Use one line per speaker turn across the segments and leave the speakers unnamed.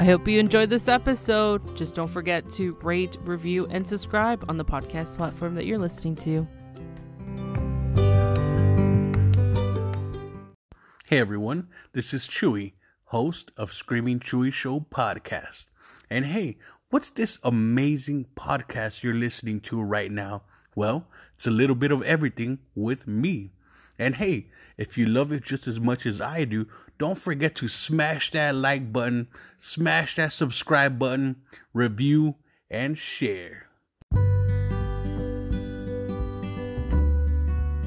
I hope you enjoyed this episode. Just don't forget to rate, review, and subscribe on the podcast platform that you're listening to.
Hey everyone, this is Chewy, host of Screaming Chewy Show podcast. And hey, what's this amazing podcast you're listening to right now? Well, it's a little bit of everything with me. And hey, if you love it just as much as I do, don't forget to smash that like button, smash that subscribe button, review, and share.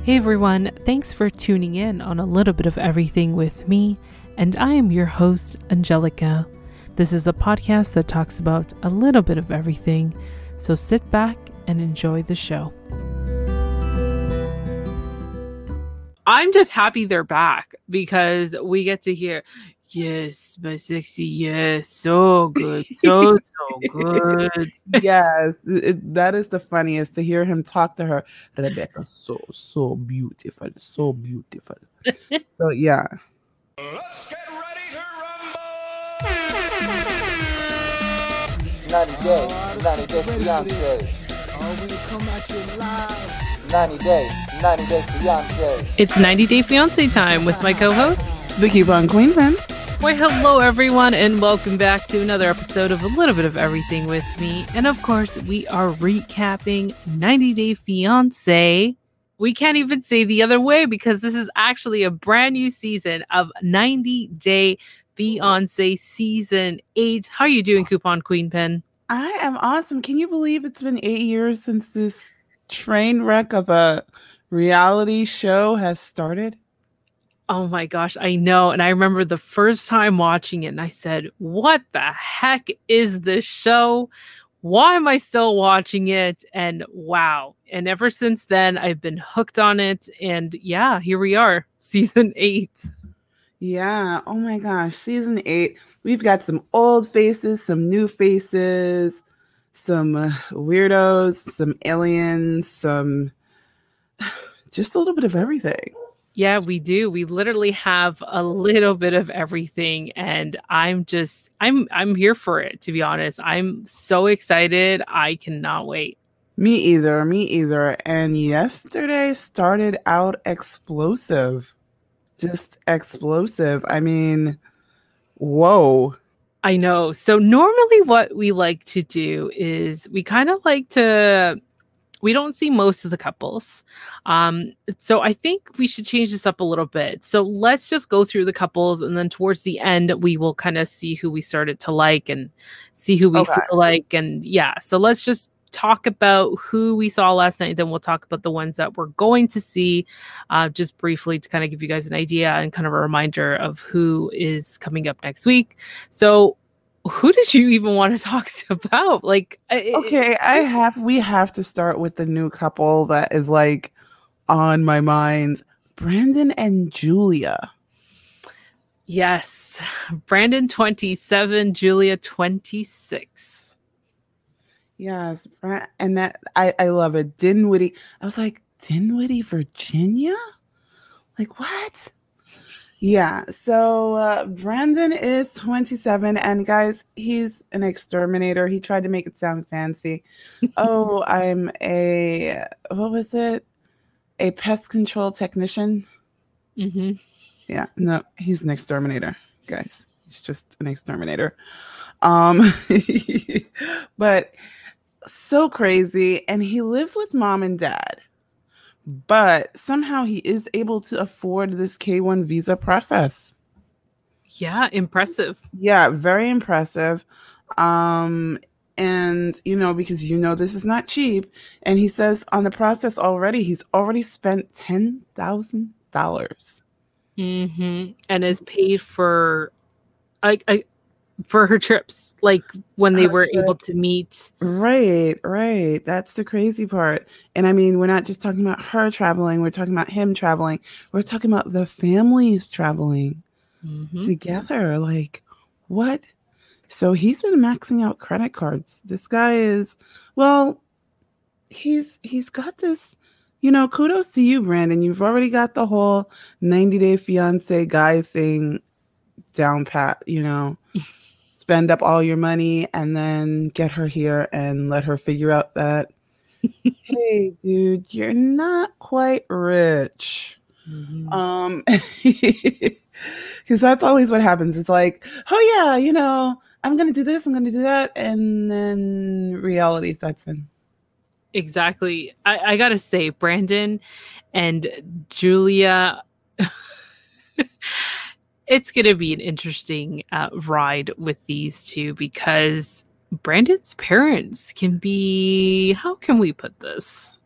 Hey everyone, thanks for tuning in on a little bit of everything with me, and I am your host, Angelica. This is a podcast that talks about a little bit of everything, so sit back and enjoy the show. I'm just happy they're back because we get to hear, yes, my sexy, yes, so good, so, so good.
yes, it, that is the funniest to hear him talk to her. Rebecca, so, so beautiful, so beautiful. so, yeah. Let's get ready to rumble!
90 days, 90 days Beyonce. Oh, when you come at you live. 90 Day, 90 Day Fiance.
It's 90 Day Fiance time with my co-host,
the Coupon Queen Pin.
Why, hello everyone, and welcome back to another episode of a little bit of everything with me. And of course, we are recapping 90 Day Fiance. We can't even say the other way because this is actually a brand new season of 90 Day Fiance season eight. How are you doing, Coupon Queen Pin?
I am awesome. Can you believe it's been eight years since this train wreck of a reality show has started?
Oh my gosh, I know. And I remember the first time watching it, and I said, What the heck is this show? Why am I still watching it? And wow. And ever since then, I've been hooked on it. And yeah, here we are, season eight.
Yeah. Oh my gosh. Season eight. We've got some old faces, some new faces some uh, weirdos, some aliens, some just a little bit of everything.
Yeah, we do. We literally have a little bit of everything and I'm just I'm I'm here for it to be honest. I'm so excited. I cannot wait.
Me either. Me either. And yesterday started out explosive. Just explosive. I mean, whoa.
I know. So normally what we like to do is we kind of like to we don't see most of the couples. Um, so I think we should change this up a little bit. So let's just go through the couples and then towards the end we will kind of see who we started to like and see who we okay. feel like and yeah. So let's just talk about who we saw last night. Then we'll talk about the ones that we're going to see, uh, just briefly to kind of give you guys an idea and kind of a reminder of who is coming up next week. So, who did you even want to talk to about? Like,
okay, I have. We have to start with the new couple that is like on my mind: Brandon and Julia.
Yes, Brandon twenty-seven, Julia twenty-six.
Yes, and that I I love it. Dinwiddie. I was like Dinwiddie, Virginia. Like what? Yeah. So uh, Brandon is 27, and guys, he's an exterminator. He tried to make it sound fancy. oh, I'm a what was it? A pest control technician.
Mm-hmm.
Yeah. No, he's an exterminator, guys. He's just an exterminator. Um, but so crazy. And he lives with mom and dad, but somehow he is able to afford this K1 visa process.
Yeah, impressive.
Yeah, very impressive. Um, and you know, because you know this is not cheap. And he says on the process already, he's already spent ten thousand dollars.
Mm-hmm. And is paid for like I, for her trips, like when they were able to meet.
Right, right. That's the crazy part. And I mean, we're not just talking about her traveling, we're talking about him traveling. We're talking about the families traveling mm-hmm. together. Like, what? So he's been maxing out credit cards. This guy is, well, he's he's got this you know, kudos to you, Brandon. You've already got the whole 90 day fiance guy thing down pat, you know. spend up all your money and then get her here and let her figure out that hey dude you're not quite rich
Mhm.
um because that's always what happens it's like oh yeah you know i'm gonna do this i'm gonna do that and then reality sets in
Exactly. I, I gotta say, Brandon and Julia, it's gonna be an interesting uh, ride with these two because Brandon's parents can be. How can we put this?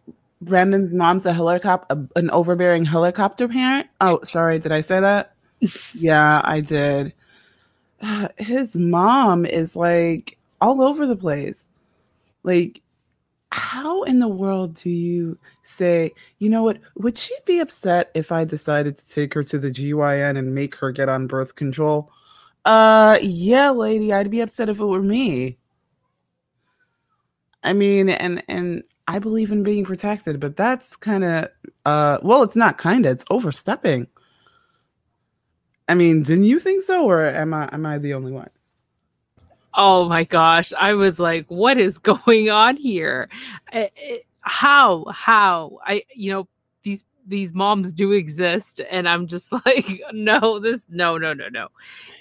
brandon's mom's a helicopter an overbearing helicopter parent oh sorry did i say that yeah i did his mom is like all over the place like how in the world do you say you know what? Would she be upset if i decided to take her to the gyn and make her get on birth control? Uh yeah lady i'd be upset if it were me. I mean and and i believe in being protected but that's kind of uh well it's not kind of it's overstepping. I mean didn't you think so or am i am i the only one
Oh my gosh. I was like, what is going on here? I- I- how? How? I, you know, these these moms do exist and i'm just like no this no no no no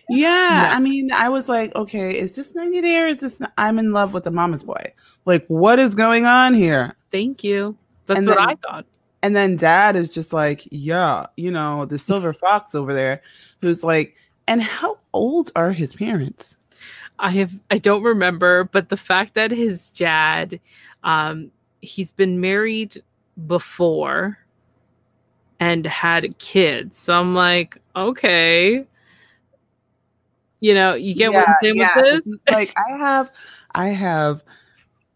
Yeah,
No.
I mean, I was like, okay, is this 90 Day or is this I'm in love with the mama's boy? Like, what is going on here?
thank you that's
And
what
then-
i thought
And then dad is just like, yeah, you know, the silver fox over there, who's like, and how old are his parents?
I have I don't remember, but the fact that his dad um he's been married before and had kids. So I'm like, okay. You know, you get what I'm saying
yeah.
with this?
like, I have, I have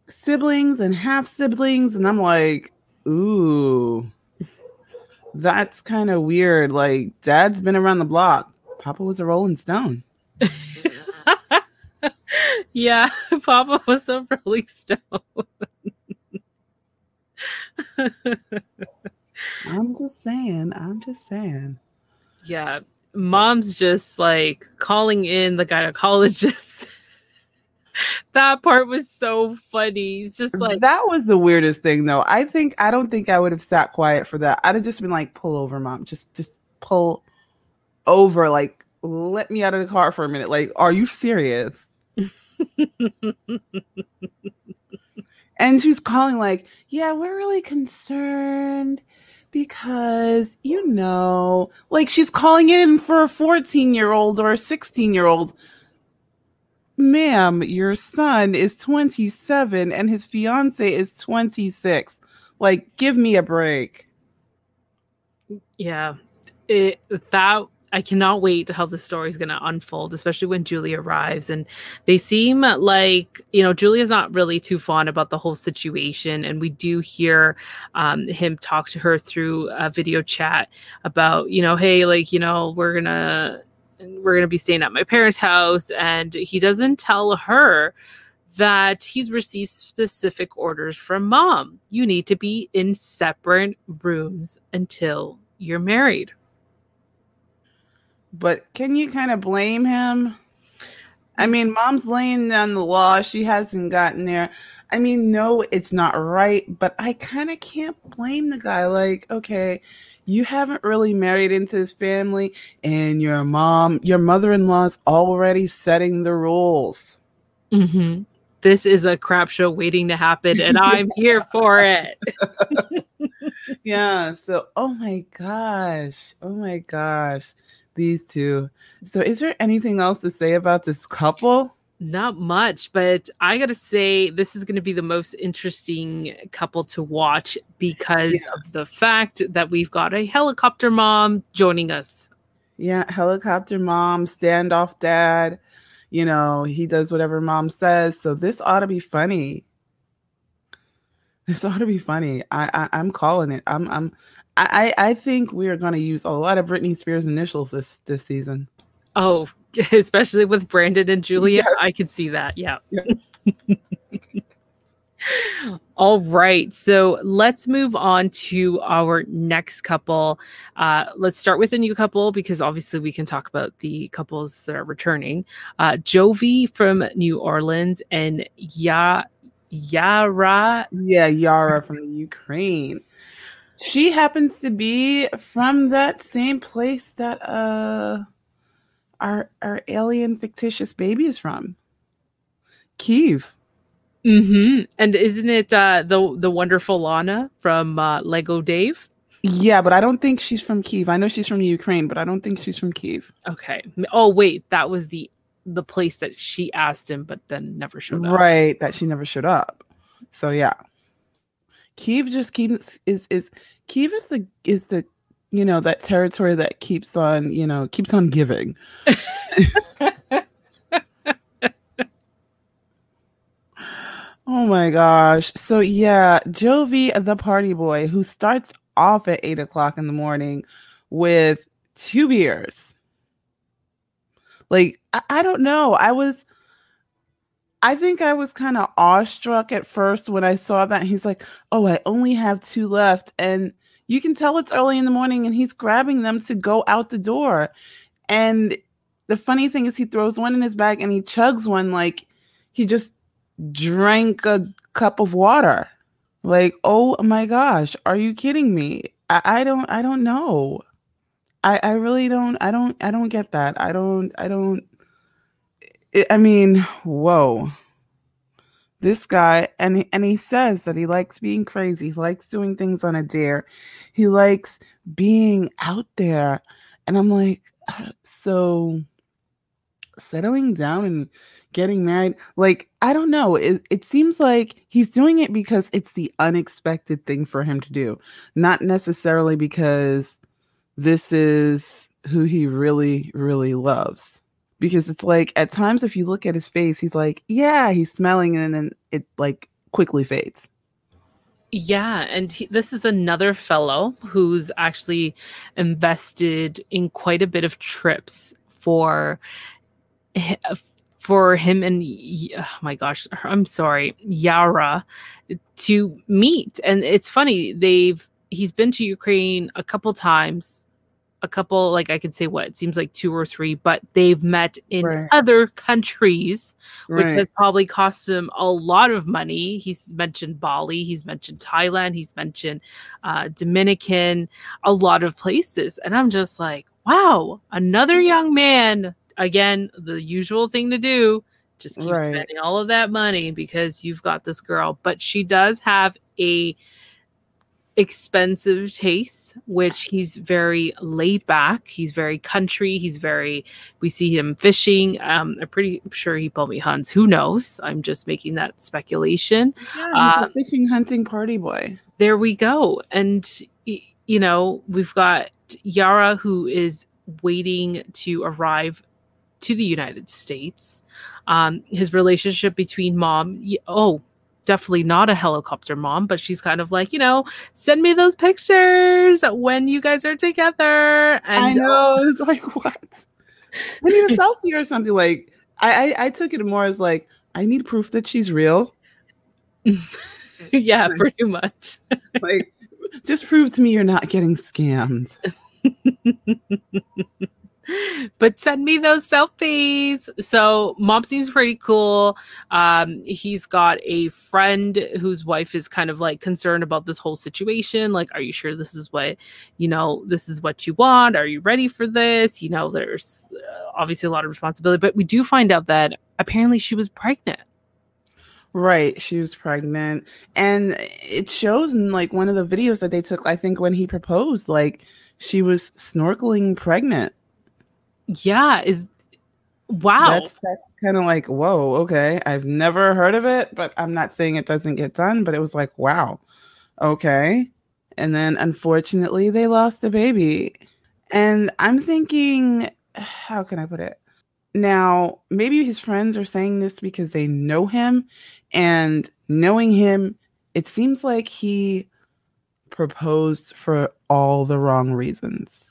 siblings and half siblings, and I'm like, ooh, that's kind of weird. Like, dad's been around the block. Papa was a Rolling Stone.
yeah, Papa was a Rolling Stone.
I'm just saying. I'm just saying.
yeah. Mom's just like calling in the gynecologist. that part was so funny. He's just like
that was the weirdest thing, though. I think I don't think I would have sat quiet for that. I'd have just been like, "Pull over, mom. Just, just pull over. Like, let me out of the car for a minute. Like, are you serious?" And she's calling like, "Yeah, we're really concerned." Because you know, like she's calling in for a 14 year old or a 16 year old. Ma'am, your son is 27 and his fiance is 26. Like, give me a break.
Yeah, it that I cannot wait to how the story is going to unfold, especially when Julie arrives. And they seem like you know Julia's not really too fond about the whole situation, and we do hear um, him talk to her through a video chat about you know, hey, like you know, we're gonna we're gonna be staying at my parents' house, and he doesn't tell her that he's received specific orders from mom. You need to be in separate rooms until you're married.
But can you kind of blame him? I mean, mom's laying down the law. She hasn't gotten there. I mean, no, it's not right, but I kind of can't blame the guy. Like, okay, you haven't really married into this family, and your mom, your mother in law is already setting the rules.
Mm-hmm. This is a crap show waiting to happen, and I'm here for it.
Yeah. So, oh my gosh. Oh my gosh. These two. So, is there anything else to say about this couple?
Not much, but I gotta say, this is gonna be the most interesting couple to watch because of the fact that we've got a helicopter mom joining us.
Yeah. Helicopter mom, standoff dad. You know, he does whatever mom says. So, this ought to be funny. This ought to be funny. I, I I'm calling it. I'm I'm I I think we are going to use a lot of Britney Spears initials this this season.
Oh, especially with Brandon and Julia,
Yes.
I could see that. Yeah.
Yeah.
All right. So let's move on to our next couple. Uh, let's start with a new couple because obviously we can talk about the couples that are returning. Uh, Jovi from New Orleans and Ya Yara.
Yeah, Yara from Ukraine. She happens to be from that same place that uh our our alien fictitious baby is from. Kiev.
Mm-hmm. And isn't it uh, the the wonderful Lana from uh, Lego Dave?
Yeah, but I don't think she's from Kiev. I know she's from Ukraine, but I don't think she's from Kiev.
Okay. Oh wait, that was the the place that she asked him, but then never showed up.
Right, that she never showed up. So yeah, Kiev just keeps is is Kiev is the is the you know that territory that keeps on you know keeps on giving. oh my gosh! So yeah, Jovi, the party boy, who starts off at eight o'clock in the morning with two beers. Like I, I don't know. I was I think I was kind of awestruck at first when I saw that. He's like, Oh, I only have two left. And you can tell it's early in the morning and he's grabbing them to go out the door. And the funny thing is, he throws one in his bag and he chugs one like he just drank a cup of water. Like, oh my gosh, are you kidding me? I, I don't, I don't know. I, I really don't, I don't, I don't get that. I don't, I don't, I mean, whoa. This guy, and he, and he says that he likes being crazy. He likes doing things on a dare. He likes being out there. And I'm like, so settling down and getting married, like, I don't know. It, it seems like he's doing it because it's the unexpected thing for him to do, not necessarily because this is who he really, really loves because it's like at times if you look at his face he's like yeah he's smelling and then it like quickly fades.
Yeah and he, this is another fellow who's actually invested in quite a bit of trips for for him and oh my gosh i'm sorry yara to meet. And it's funny they've he's been to ukraine a couple times a couple like i could say what it seems like two or three but they've met in right. other countries which right. has probably cost him a lot of money he's mentioned bali he's mentioned thailand he's mentioned uh, dominican a lot of places and i'm just like wow another young man again the usual thing to do just keep right. spending all of that money because you've got this girl but she does have a expensive tastes, which he's very laid back. He's very country. He's very, we see him fishing. Um, I'm pretty sure he probably hunts. Who knows? I'm just making that speculation.
Yeah, uh, a fishing, hunting party boy.
There we go. And, you know, we've got Yara who is waiting to arrive to the United States. Um, his relationship between mom, oh, definitely not a helicopter mom, but she's kind of like, you know, send me those pictures when you guys are together.
And I know. Oh. It's like, what? I need a selfie or something. Like, I, I, I took it more as like, I need proof that she's real.
yeah, pretty much.
like, just prove to me you're not getting scammed
but send me those selfies. So mom seems pretty cool. Um, he's got a friend whose wife is kind of like concerned about this whole situation. Like, are you sure this is what, you know, this is what you want? Are you ready for this? You know, there's uh, obviously a lot of responsibility, but we do find out that apparently she was pregnant.
Right, she was pregnant, and it shows in like one of the videos that they took. I think when he proposed, like she was snorkeling pregnant
yeah is wow.
That's that's kind of like whoa okay i've never heard of it but i'm not saying it doesn't get done but it was like wow okay. And then unfortunately they lost a baby. And i'm thinking how can i put it? Now maybe his friends are saying this because they know him and knowing him it seems like he proposed for all the wrong reasons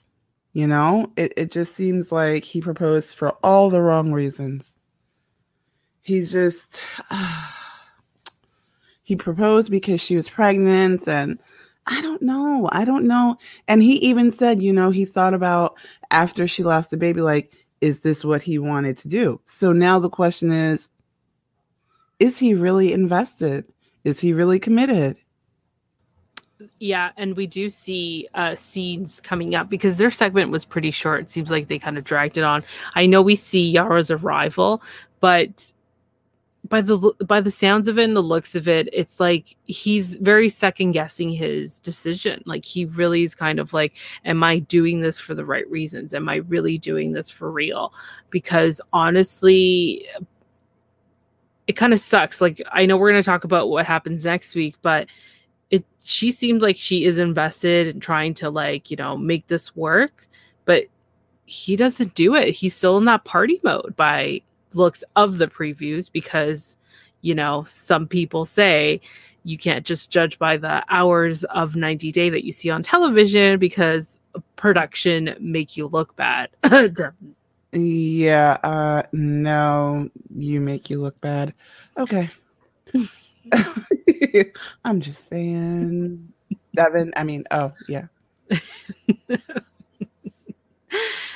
you know, it, it just seems like he proposed for all the wrong reasons. He's just, uh, he proposed because she was pregnant and I don't know. I don't know. And he even said, you know, he thought about after she lost the baby, like, is this what he wanted to do? So now the question is, is he really invested? Is he really committed?
Yeah, and we do see uh scenes coming up because their segment was pretty short. It seems like they kind of dragged it on. I know we see Yara's arrival, but by the by the sounds of it and the looks of it, it's like he's very second guessing his decision. Like he really is kind of like, am I doing this for the right reasons? Am I really doing this for real? Because honestly, it kind of sucks. Like I know we're going to talk about what happens next week, but it she seems like she is invested in trying to like, you know, make this work, but he doesn't do it. He's still in that party mode by looks of the previews because you know, some people say you can't just judge by the hours of 90 day that you see on television because production make you look bad.
Yeah, uh no, you make you look bad. Okay. I'm just saying. Devin, I mean, oh, yeah.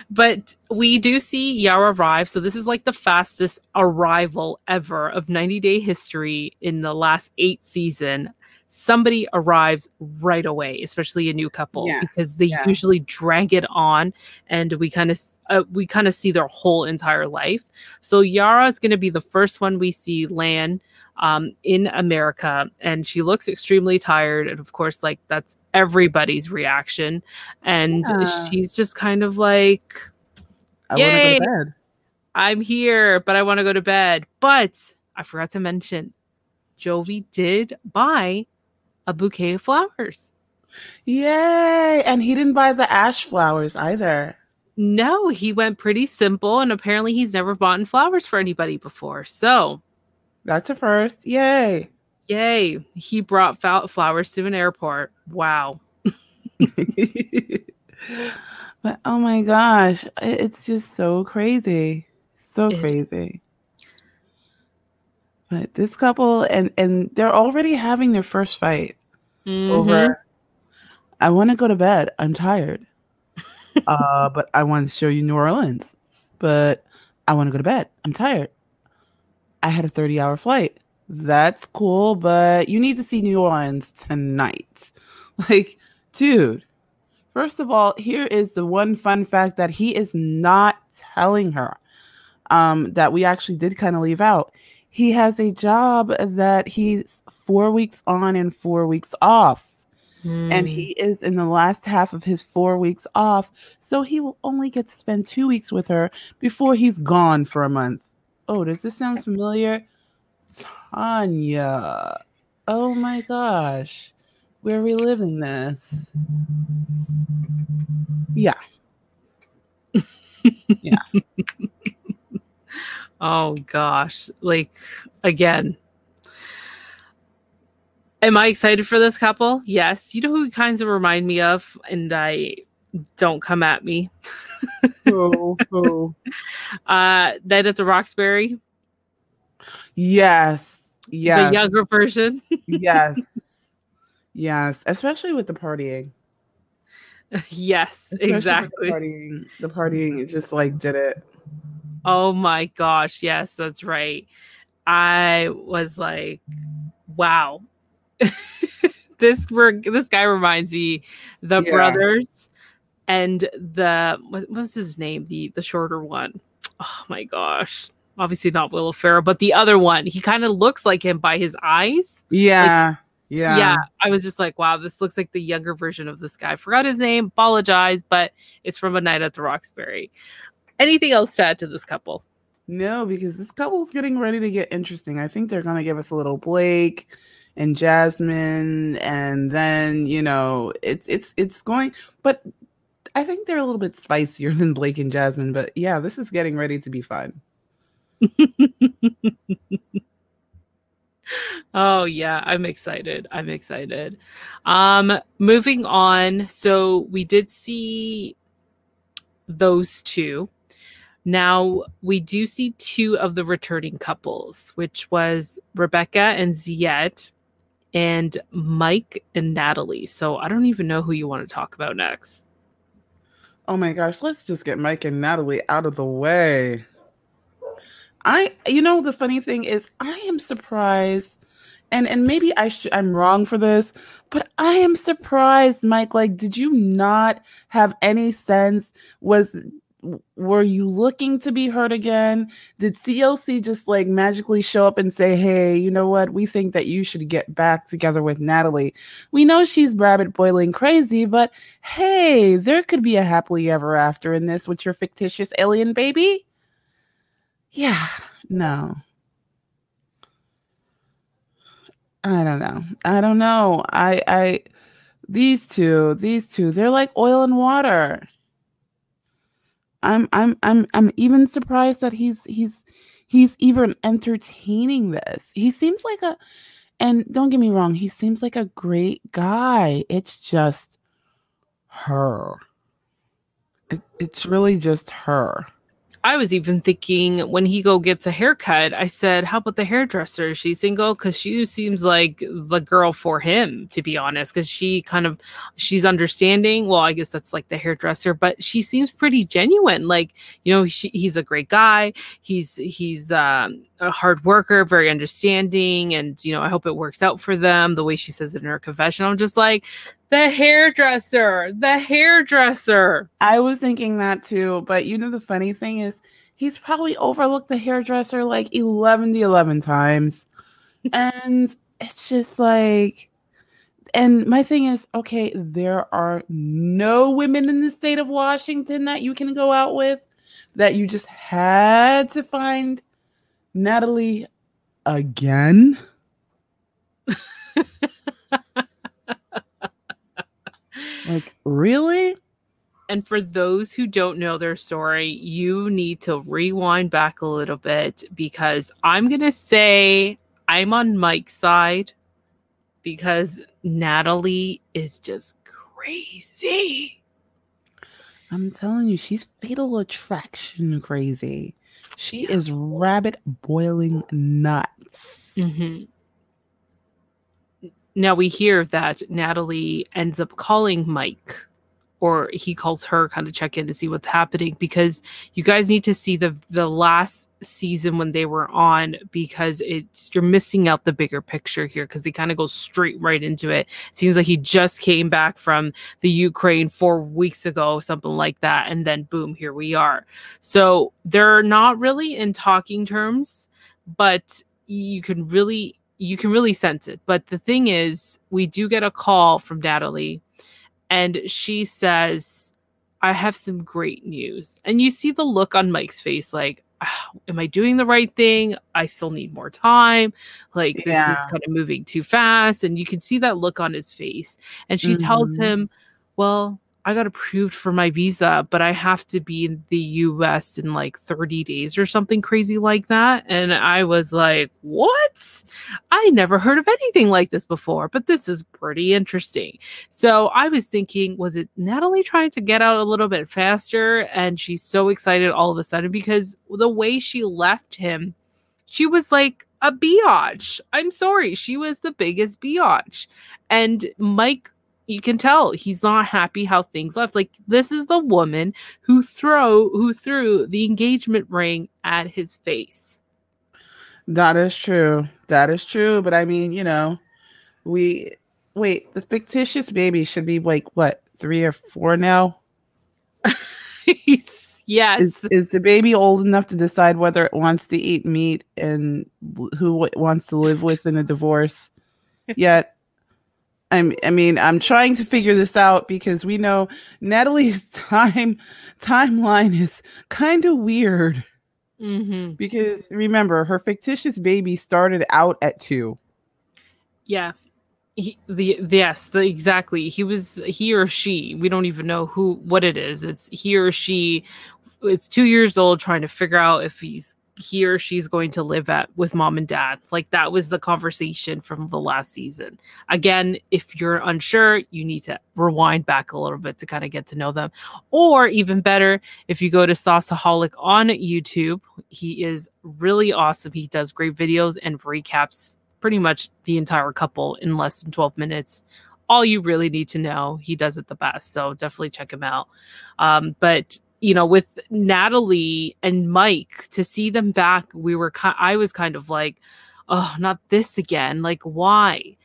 but we do see Yara arrive. So this is like the fastest arrival ever of 90 Day history in the last eight season. Somebody arrives right away, especially a new couple,
Yeah,
because they
yeah.
usually drag it on, and we kind of uh, we kind of see their whole entire life. So Yara is going to be the first one we see land um, in America, and she looks extremely tired. And of course, like that's everybody's reaction. And
Yeah.
she's just kind of like,
I want to go
Yay.
to bed.
I'm here, but I want to go to bed. But I forgot to mention, Jovi did buy a bouquet of flowers.
Yay! And he didn't buy the ash flowers either.
No, he went pretty simple, and apparently he's never bought flowers for anybody before. So,
That's a first. Yay!
yay, he brought flowers to an airport. Wow.
but oh my gosh, it's just so crazy. So
It
crazy. But this couple and and they're already having their first fight
Mhm.
over I want to go to bed. I'm tired. uh but I want to show you New Orleans. But I want to go to bed. I'm tired. I had a 30 hour flight. That's cool, but you need to see New Orleans tonight. Like, dude, first of all, here is the one fun fact that he is not telling her um, that we actually did kind of leave out. He has a job that he's four weeks on and four weeks off and
Mm.
he is in the last half of his four weeks off. So he will only get to spend two weeks with her before he's gone for a month. Oh, does this sound familiar? Tanya. Oh my gosh. We're reliving this. Yeah. yeah.
Oh gosh. Like again. Am I excited for this couple? Yes. You know who kinds of remind me of, and I don't come at me.
Oh, oh.
Uh Night at the Roxbury,
Yes. Yes.
the younger version.
yes. Yes. Especially with the partying.
yes,
Especially
exactly.
The partying. The partying just like did it.
Oh my gosh, yes, that's right. I was like, wow. this this guy reminds me the
Yeah.
brothers and the what, was his name? The the shorter one. Oh my gosh. Obviously not Will Ferrell, but the other one. He kind of looks like him by his eyes.
Yeah. yeah.
Yeah. I was just like, wow, this looks like the younger version of this guy. Forgot his name, apologize, but it's from a night at the Roxbury. Anything else to add to this couple?
No, because this couple's getting ready to get interesting. I think they're gonna give us a little Blake and Jasmine, and then you know it's it's it's going. But I think they're a little bit spicier than Blake and Jasmine. But yeah, this is getting ready to be fun.
Oh yeah, I'm excited. I'm excited. Um moving on. So we did see those two. Now we do see two of the returning couples, which was Rebecca and Zied. and Mike and Natalie. So I don't even know who you want to talk about next.
Oh my gosh, let's just get Mike and Natalie out of the way. I you know the funny thing is I am surprised and and maybe I should I'm wrong for this, but I am surprised Mike like did you not have any sense was were you looking to be hurt again? Did TLC just like magically show up and say, "Hey, you know what? We think that you should get back together with Natalie." We know she's rabbit boiling crazy, but hey, there could be a happily ever after in this with your fictitious alien baby. Yeah, no. I don't know. I don't know. I I these two, these two, they're like oil and water. I'm I'm I'm I'm even surprised that he's he's he's even entertaining this. He seems like a and don't get me wrong, he seems like a great guy. It's just her. It, it's really just her.
I was even thinking when he go gets a haircut, I said, "How about the hairdresser? Is she single? Because she seems like the girl for him, to be honest. Because she kind of she's understanding. Well, I guess that's like the hairdresser, but she seems pretty genuine. Like you know, she, he's a great guy. He's he's um, a hard worker, very understanding, and you know, I hope it works out for them. The way she says it in her confession, I'm just like, the hairdresser, the hairdresser.
I was thinking that too, but you know the funny thing is he's probably overlooked the hairdresser like 11 to 11 times. and it's just like and my thing is okay, there are no women in the state of Washington that you can go out with that you just had to find Natalie again. Like, really?
And for those who don't know their story, you need to rewind back a little bit because I'm going to say I'm on Mike's side because Natalie is just crazy.
I'm telling you, she's fatal attraction crazy. She is rabbit boiling nuts.
Mm-hmm now we hear that Natalie ends up calling Mike or he calls her kind of check in to see what's happening because you guys need to see the the last season when they were on because it's you're missing out the bigger picture here because he kind of goes straight right into it. Seems like he just came back from the Ukraine 4 weeks ago something like that and then boom here we are. So they're not really in talking terms but you can really you can really sense it. But the thing is, we do get a call from Natalie, and she says, I have some great news. And you see the look on Mike's face like, oh, Am I doing the right thing? I still need more time. Like, this yeah. is kind of moving too fast. And you can see that look on his face. And she mm-hmm. tells him, Well, I got approved for my visa, but I have to be in the US in like 30 days or something crazy like that. And I was like, what? I never heard of anything like this before, but this is pretty interesting. So I was thinking, was it Natalie trying to get out a little bit faster? And she's so excited all of a sudden because the way she left him, she was like a biatch. I'm sorry. She was the biggest biatch. And Mike you can tell he's not happy how things left. Like this is the woman who throw who threw the engagement ring at his face.
That is true. That is true. But I mean, you know, we wait, the fictitious baby should be like what, three or four now?
yes.
Is, is the baby old enough to decide whether it wants to eat meat and who it wants to live with in a divorce yet? I'm, I mean, I'm trying to figure this out because we know Natalie's time timeline is kind of weird.
Mm-hmm.
Because remember, her fictitious baby started out at two.
Yeah, he, the yes, the exactly. He was he or she. We don't even know who what it is. It's he or she. It's two years old, trying to figure out if he's he or she's going to live at with mom and dad. Like that was the conversation from the last season. Again, if you're unsure, you need to rewind back a little bit to kind of get to know them. Or even better, if you go to Sauceaholic on YouTube, he is really awesome. He does great videos and recaps pretty much the entire couple in less than 12 minutes. All you really need to know. He does it the best. So definitely check him out. Um, but you know, with Natalie and Mike to see them back, we were ki- I was kind of like, oh, not this again. Like, why?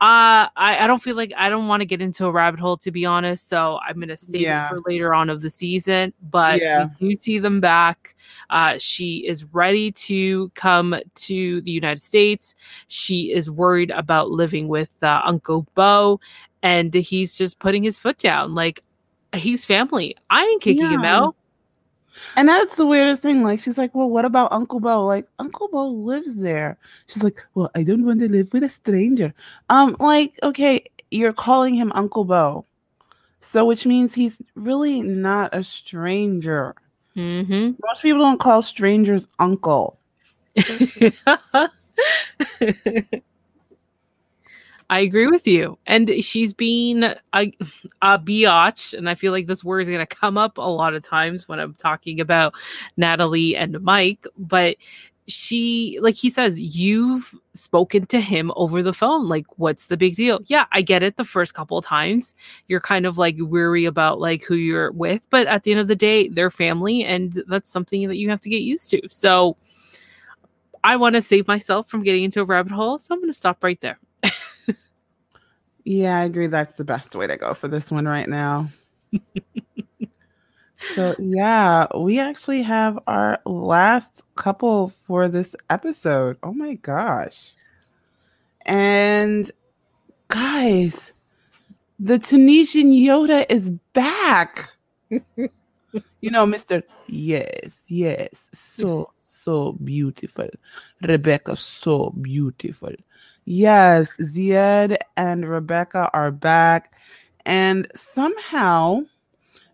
Uh, I, I don't feel like I don't want to get into a rabbit hole to be honest. So I'm gonna save
Yeah.
it for later on of the season. But
Yeah.
we do see them back. Uh, she is ready to come to the United States. She is worried about living with uh, Uncle Bo, and he's just putting his foot down. Like he's family. I ain't kicking him out.
And that's the weirdest thing. Like, she's like, Well, what about Uncle Bo? Like, Uncle Bo lives there. She's like, Well, I don't want to live with a stranger. Um, like, okay, you're calling him Uncle Bo. So which means he's really not a stranger.
Mm-hmm.
Most people don't call strangers uncle.
I agree with you. And she's been a, a biatch. And I feel like this word is going to come up a lot of times when I'm talking about Natalie and Mike. But she, like he says, you've spoken to him over the phone. Like, what's the big deal? Yeah, I get it. The first couple of times, you're kind of like weary about like who you're with. But at the end of the day, they're family. And that's something that you have to get used to. So, I want to save myself from getting into a rabbit hole. So I'm going to stop right there.
Yeah, I agree. That's the best way to go for this one right now. so, yeah, we actually have our last couple for this episode. Oh my gosh. And guys, the Tunisian Yoda is back. you know, Mr. Yes, yes, so, so beautiful. Rebecca, so beautiful. Yes, Zied and Rebecca are back. And somehow,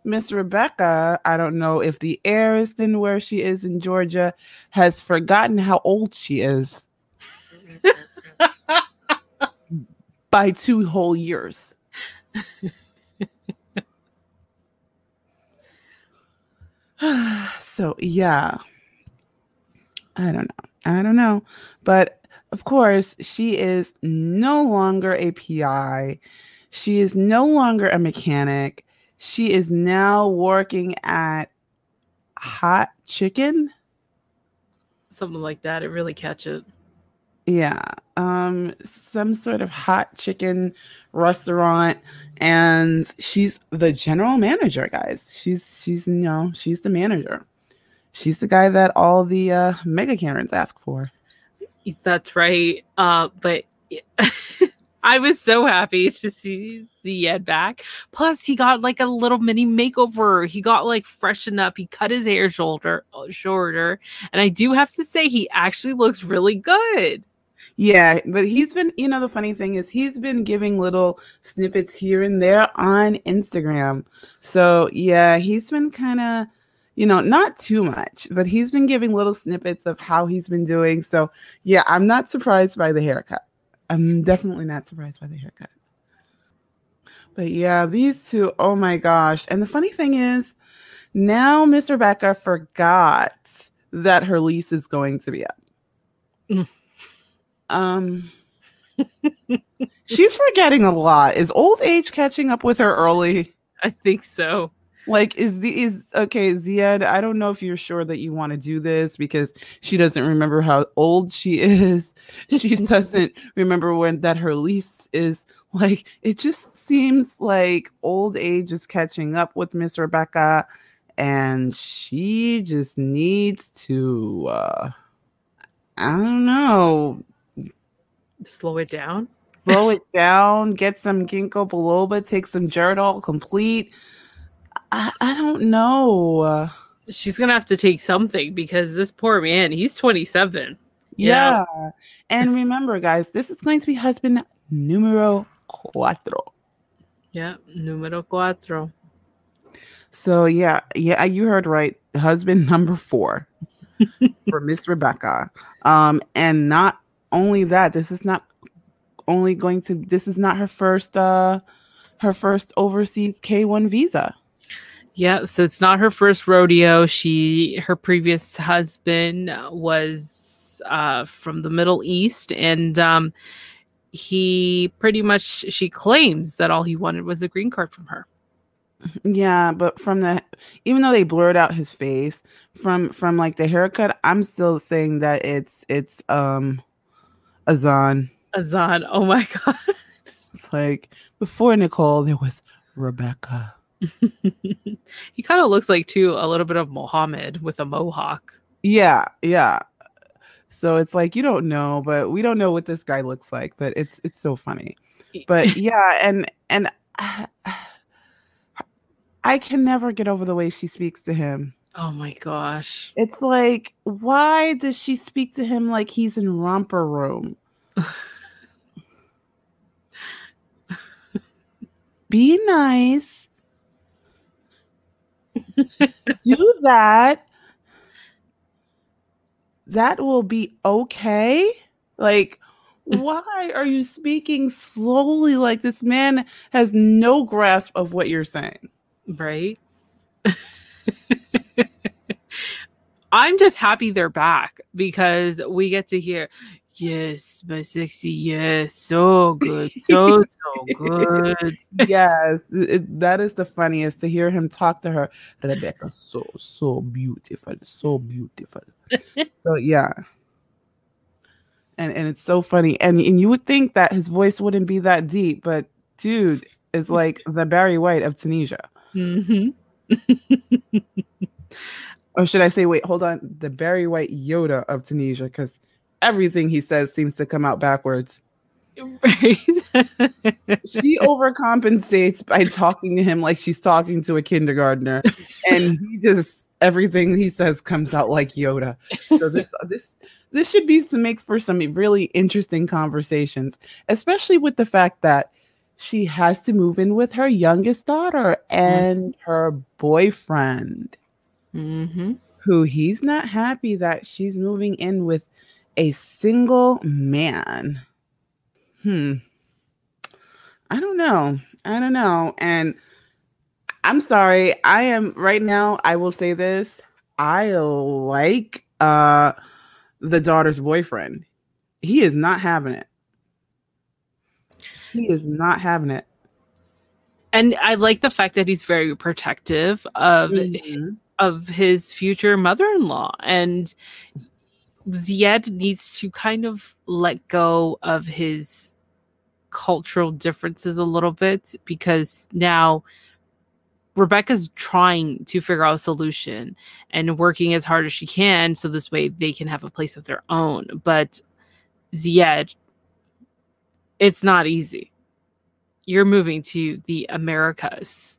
Miss Rebecca, I don't know if the air is in where she is in Georgia has forgotten how old she is by two whole years. so, yeah. I don't know. I don't know. But of course, she is no longer a PI. She is no longer a mechanic. She is now working at Hot Chicken.
Something like that. It really catch it.
Yeah. Um some sort of hot chicken restaurant and she's the general manager, guys. She's she's you know, she's the manager. She's the guy that all the uh mega Karens ask for.
That's right. Uh, but I was so happy to see Zied back. Plus, he got like a little mini makeover. He got like freshened up. He cut his hair shoulder shorter, and I do have to say he actually looks really good.
Yeah, but he's been, you know, the funny thing is he's been giving little snippets here and there on Instagram. So, yeah, he's been kind of, you know, not too much, but he's been giving little snippets of how he's been doing. So, yeah, I'm not surprised by the haircut. I'm definitely not surprised by the haircut. But yeah, these two, oh my gosh. And the funny thing is, now Miss Rebecca forgot that her lease is going to be up.
Mm.
Um, she's forgetting a lot. Is old age catching up with her early?
I think so.
Like, is the is okay, Zied? I don't know if you're sure that you want to do this because she doesn't remember how old she is. She doesn't remember when that her lease is. Like, it just seems like old age is catching up with Miss Rebecca, and she just needs to. uh I don't know
Slow it down.
slow it down, get some ginkgo biloba, take some Geritol complete. I, I don't know.
She's gonna have to take something because this poor man, he's 27.
yeah.
Yeah.
And remember, guys, this is going to be husband numero cuatro.
Yeah, numero cuatro.
So yeah, yeah, you heard right. Husband number four for Miss Rebecca. Um, and not only that, this is not only going to this is not her first uh her first overseas K1 visa.
Yeah, so it's not her first rodeo. She her previous husband was uh, from the Middle East, and um, he pretty much she claims that all he wanted was a green card from her.
Yeah, but from the even though they blurred out his face from from like the haircut, I'm still saying that it's it's um Azan.
Azan, oh my god.
It's like before Nicole, there was Rebecca.
He kind of looks like too a little bit of Mohammed with a mohawk.
Yeah, yeah. So it's like you don't know, but we don't know what this guy looks like, but it's it's so funny. But yeah, and and I can never get over the way she speaks to him.
Oh my gosh.
It's like, why does she speak to him like he's in romper room? Be nice. Do that. That will be okay. Like, mm. why are you speaking slowly like this man has no grasp of what you're saying?
Right? I'm just happy they're back because we get to hear, yes, my sexy, yes, so good, so, so good.
yes, it, that is the funniest to hear him talk to her. Rebecca, so, so beautiful, so beautiful. so, yeah. And, and it's so funny. And, and you would think that his voice wouldn't be that deep, but dude is like the Barry White of Tunisia.
Mm-hmm.
or should I say, wait, hold on, the Barry White Yoda of Tunisia, because everything he says seems to come out backwards.
Right.
she overcompensates by talking to him like she's talking to a kindergartner, and he just everything he says comes out like Yoda. So this this this should be to make for some really interesting conversations, especially with the fact that she has to move in with her youngest daughter and mm-hmm. her boyfriend,
mm-hmm.
who he's not happy that she's moving in with a single man. Hmm. I don't know. I don't know. And I'm sorry. I am right now, I will say this. I like uh the daughter's boyfriend. He is not having it. He is not having it.
And I like the fact that he's very protective of mm-hmm. of his future mother-in-law and Zied needs to kind of let go of his cultural differences a little bit because now Rebecca's trying to figure out a solution and working as hard as she can so this way they can have a place of their own. But Zied it's not easy. You're moving to the Americas,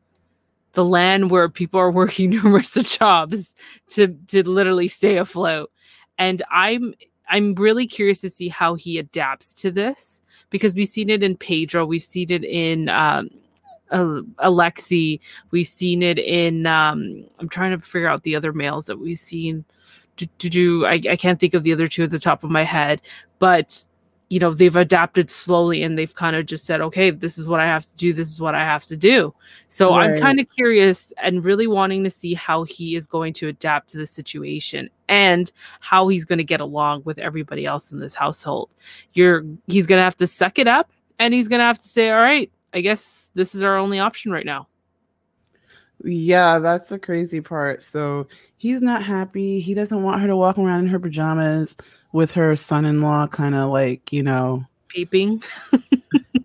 the land where people are working numerous jobs to to literally stay afloat. And I'm I'm really curious to see how he adapts to this because we've seen it in Pedro, we've seen it in um, uh, Alexi, we've seen it in. Um, I'm trying to figure out the other males that we've seen. To, do, I, I can't think of the other two at the top of my head, but you know they've adapted slowly and they've kind of just said okay this is what i have to do this is what i have to do so right. i'm kind of curious and really wanting to see how he is going to adapt to the situation and how he's going to get along with everybody else in this household you're he's going to have to suck it up and he's going to have to say all right i guess this is our only option right now
yeah, that's the crazy part. So he's not happy. He doesn't want her to walk around in her pajamas with her son-in-law kind of like you know
peeping.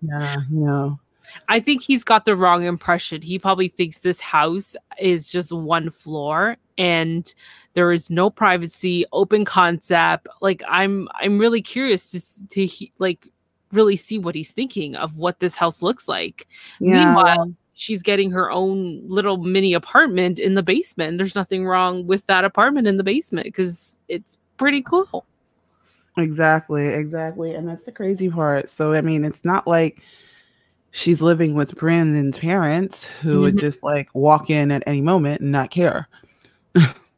Yeah you know
i think he's got the wrong impression. He probably thinks this house is just one floor and there is no privacy open concept. Like i'm i'm really curious to to like really see what he's thinking of what this house looks like. Yeah. meanwhile she's getting her own little mini apartment in the basement. There's nothing wrong with that apartment in the basement because it's pretty cool
Exactly, exactly. And that's the crazy part. So, I mean, it's not like she's living with Brandon's parents who mm-hmm. would just like walk in at any moment and not care.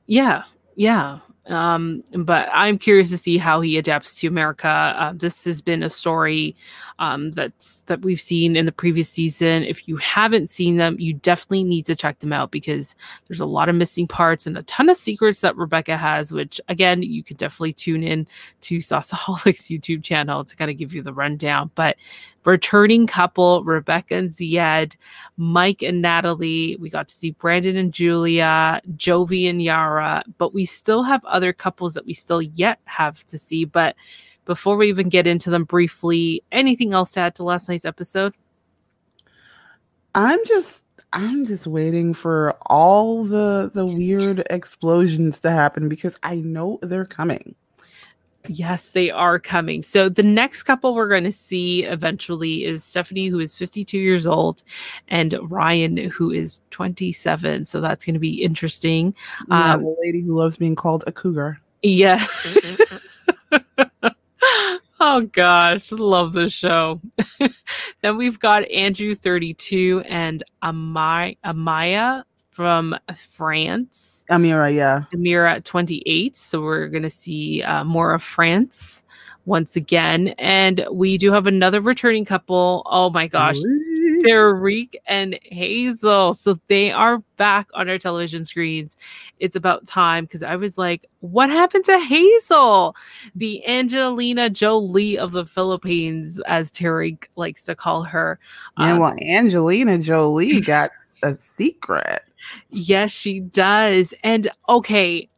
yeah, yeah. Um, but I'm curious to see how he adapts to America. Uh, this has been a story um, that's that we've seen in the previous season. If you haven't seen them, you definitely need to check them out because there's a lot of missing parts and a ton of secrets that Rebecca has. Which again, you could definitely tune in to Sauceaholics YouTube channel to kind of give you the rundown. But returning couple Rebecca and Zied, Mike and Natalie. We got to see Brandon and Julia, Jovi and Yara, but we still have other couples that we still yet have to see. But before we even get into them briefly, anything else to add to last night's episode?
I'm just I'm just waiting for all the the weird explosions to happen because I know they're coming.
Yes, they are coming. So the next couple we're going to see eventually is Stephanie, who is 52 years old, and Ryan, who is 27. So that's going to be interesting.
Yeah, um, the lady who loves being called a cougar.
Yeah. oh gosh, love the show. then we've got Andrew 32 and Amaya, Amaya from France.
Amira, yeah.
Amira 28. So we're going to see uh, more of France once again. And we do have another returning couple. Oh my gosh. Tarik and Hazel. So they are back on our television screens. It's about time because I was like, what happened to Hazel? The Angelina Jolie of the Philippines, as Tarik likes to call her.
Yeah, um, well, Angelina Jolie got a secret.
Yes, she does. And okay,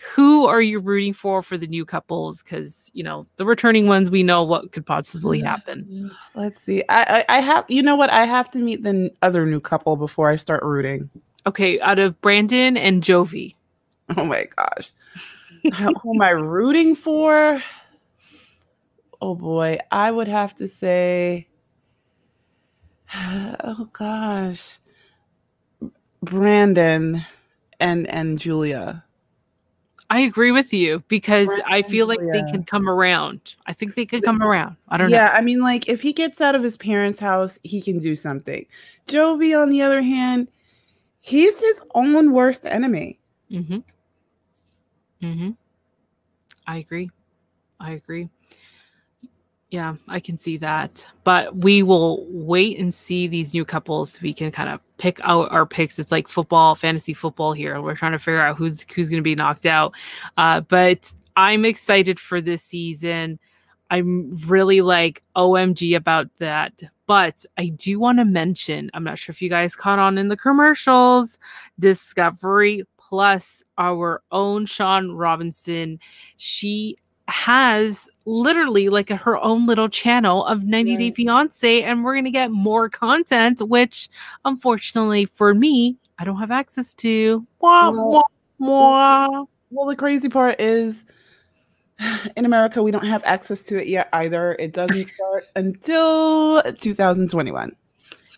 who are you rooting for for the new couples? Because you know the returning ones, we know what could possibly happen.
Let's see. I, I, I have. You know what? I have to meet the other new couple before I start rooting.
Okay, out of Brandon and Jovi.
Oh my gosh, who am I rooting for? Oh boy, I would have to say. Oh gosh, Brandon and and Julia.
I agree with you because Brandon I feel like Julia. they can come around. I think they could come around. I don't
yeah,
know.
Yeah, I mean, like if he gets out of his parents' house, he can do something. Jovi, on the other hand, he's his own worst enemy.
Mm-hmm. Mm-hmm. I agree. I agree yeah, I can see that. But we will wait and see these new couples. We can kind of pick out our picks. It's like football, fantasy football here. We're trying to figure out who's who's going to be knocked out. Uh, but I'm excited for this season. I'm really like OMG about that. But I do want to mention, I'm not sure if you guys caught on in the commercials, Discovery Plus, our own Shaun Robinson. She has literally like her own little channel of 90 Day Fiance, and we're gonna get more content, which unfortunately for me, I don't have access to. Wah, well, wah,
wah. well, the crazy part is in America, we don't have access to it yet either. It doesn't start until 2021.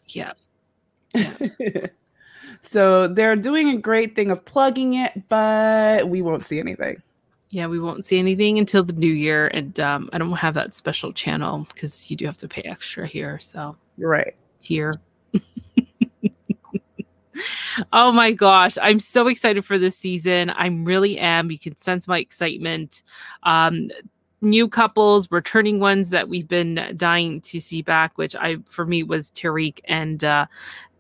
Yeah.
yeah. so they're doing a great thing of plugging it, but we won't see anything
yeah, we won't see anything until the new year, and um, I don't have that special channel because you do have to pay extra here. So
you're right
here. oh my gosh, I'm so excited for this season. I really am. You can sense my excitement. Um, new couples, returning ones that we've been dying to see back, which I for me was Tarik and uh,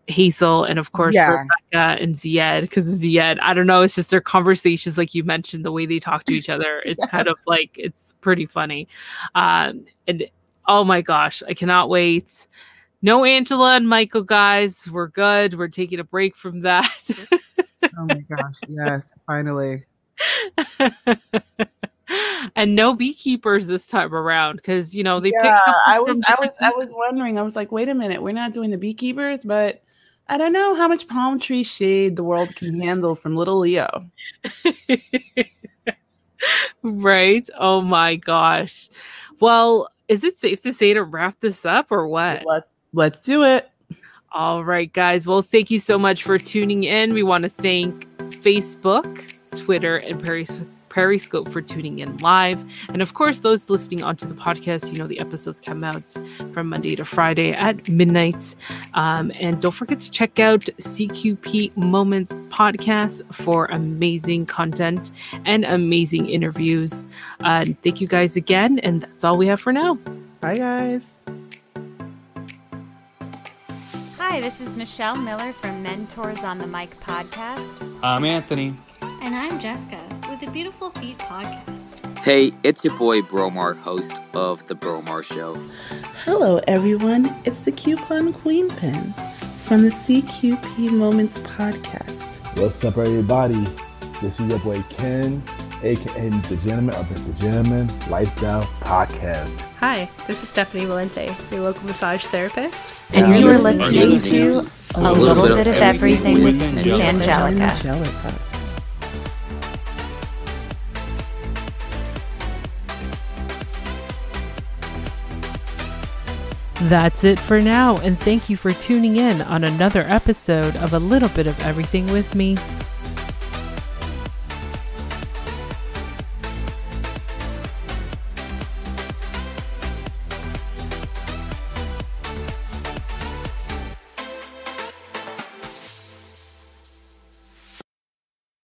Hazel and of course yeah. Rebecca and Zied because Zied, I don't know, it's just their conversations, like you mentioned, the way they talk to each other. It's kind of like it's pretty funny. Um, and oh my gosh, I cannot wait. No Angela and Michael, guys. We're good. We're taking a break from that.
oh my gosh, yes, finally.
and no beekeepers this time around because you know they
yeah, picked up I was I was I was wondering. I was like, wait a minute, we're not doing the beekeepers, but I don't know how much palm tree shade the world can handle from little Leo.
right? Oh my gosh. Well, is it safe to say to wrap this up or what?
Let, let's do it.
All right, guys. Well, thank you so much for tuning in. We want to thank Facebook, Twitter, and Paris Periscope for tuning in live. And of course, those listening onto the podcast, you know, the episodes come out from Monday to Friday at midnight. Um, and don't forget to check out CQP Moments podcast for amazing content and amazing interviews. Uh, thank you guys again. And that's all we have for now.
Bye, guys.
Hi, this is Michelle Miller from Mentors on the Mic podcast.
I'm Anthony.
And I'm Jessica with the Beautiful Feet podcast.
Hey, it's your boy Bromar, host of The Bromar Show.
Hello, everyone. It's the Coupon Queen Pin from the CQP Moments podcast.
What's up, everybody? This is your boy Ken, aka The Gentleman of the Gentleman Lifestyle Podcast.
Hi, this is Stephanie Valente, your local massage therapist.
And
Yeah.
you are
You're
listening
listening
to A Little Bit of Everything with Angelica.
Angelica.
That's it for now, and thank you for tuning in on another episode of A Little Bit of Everything with me,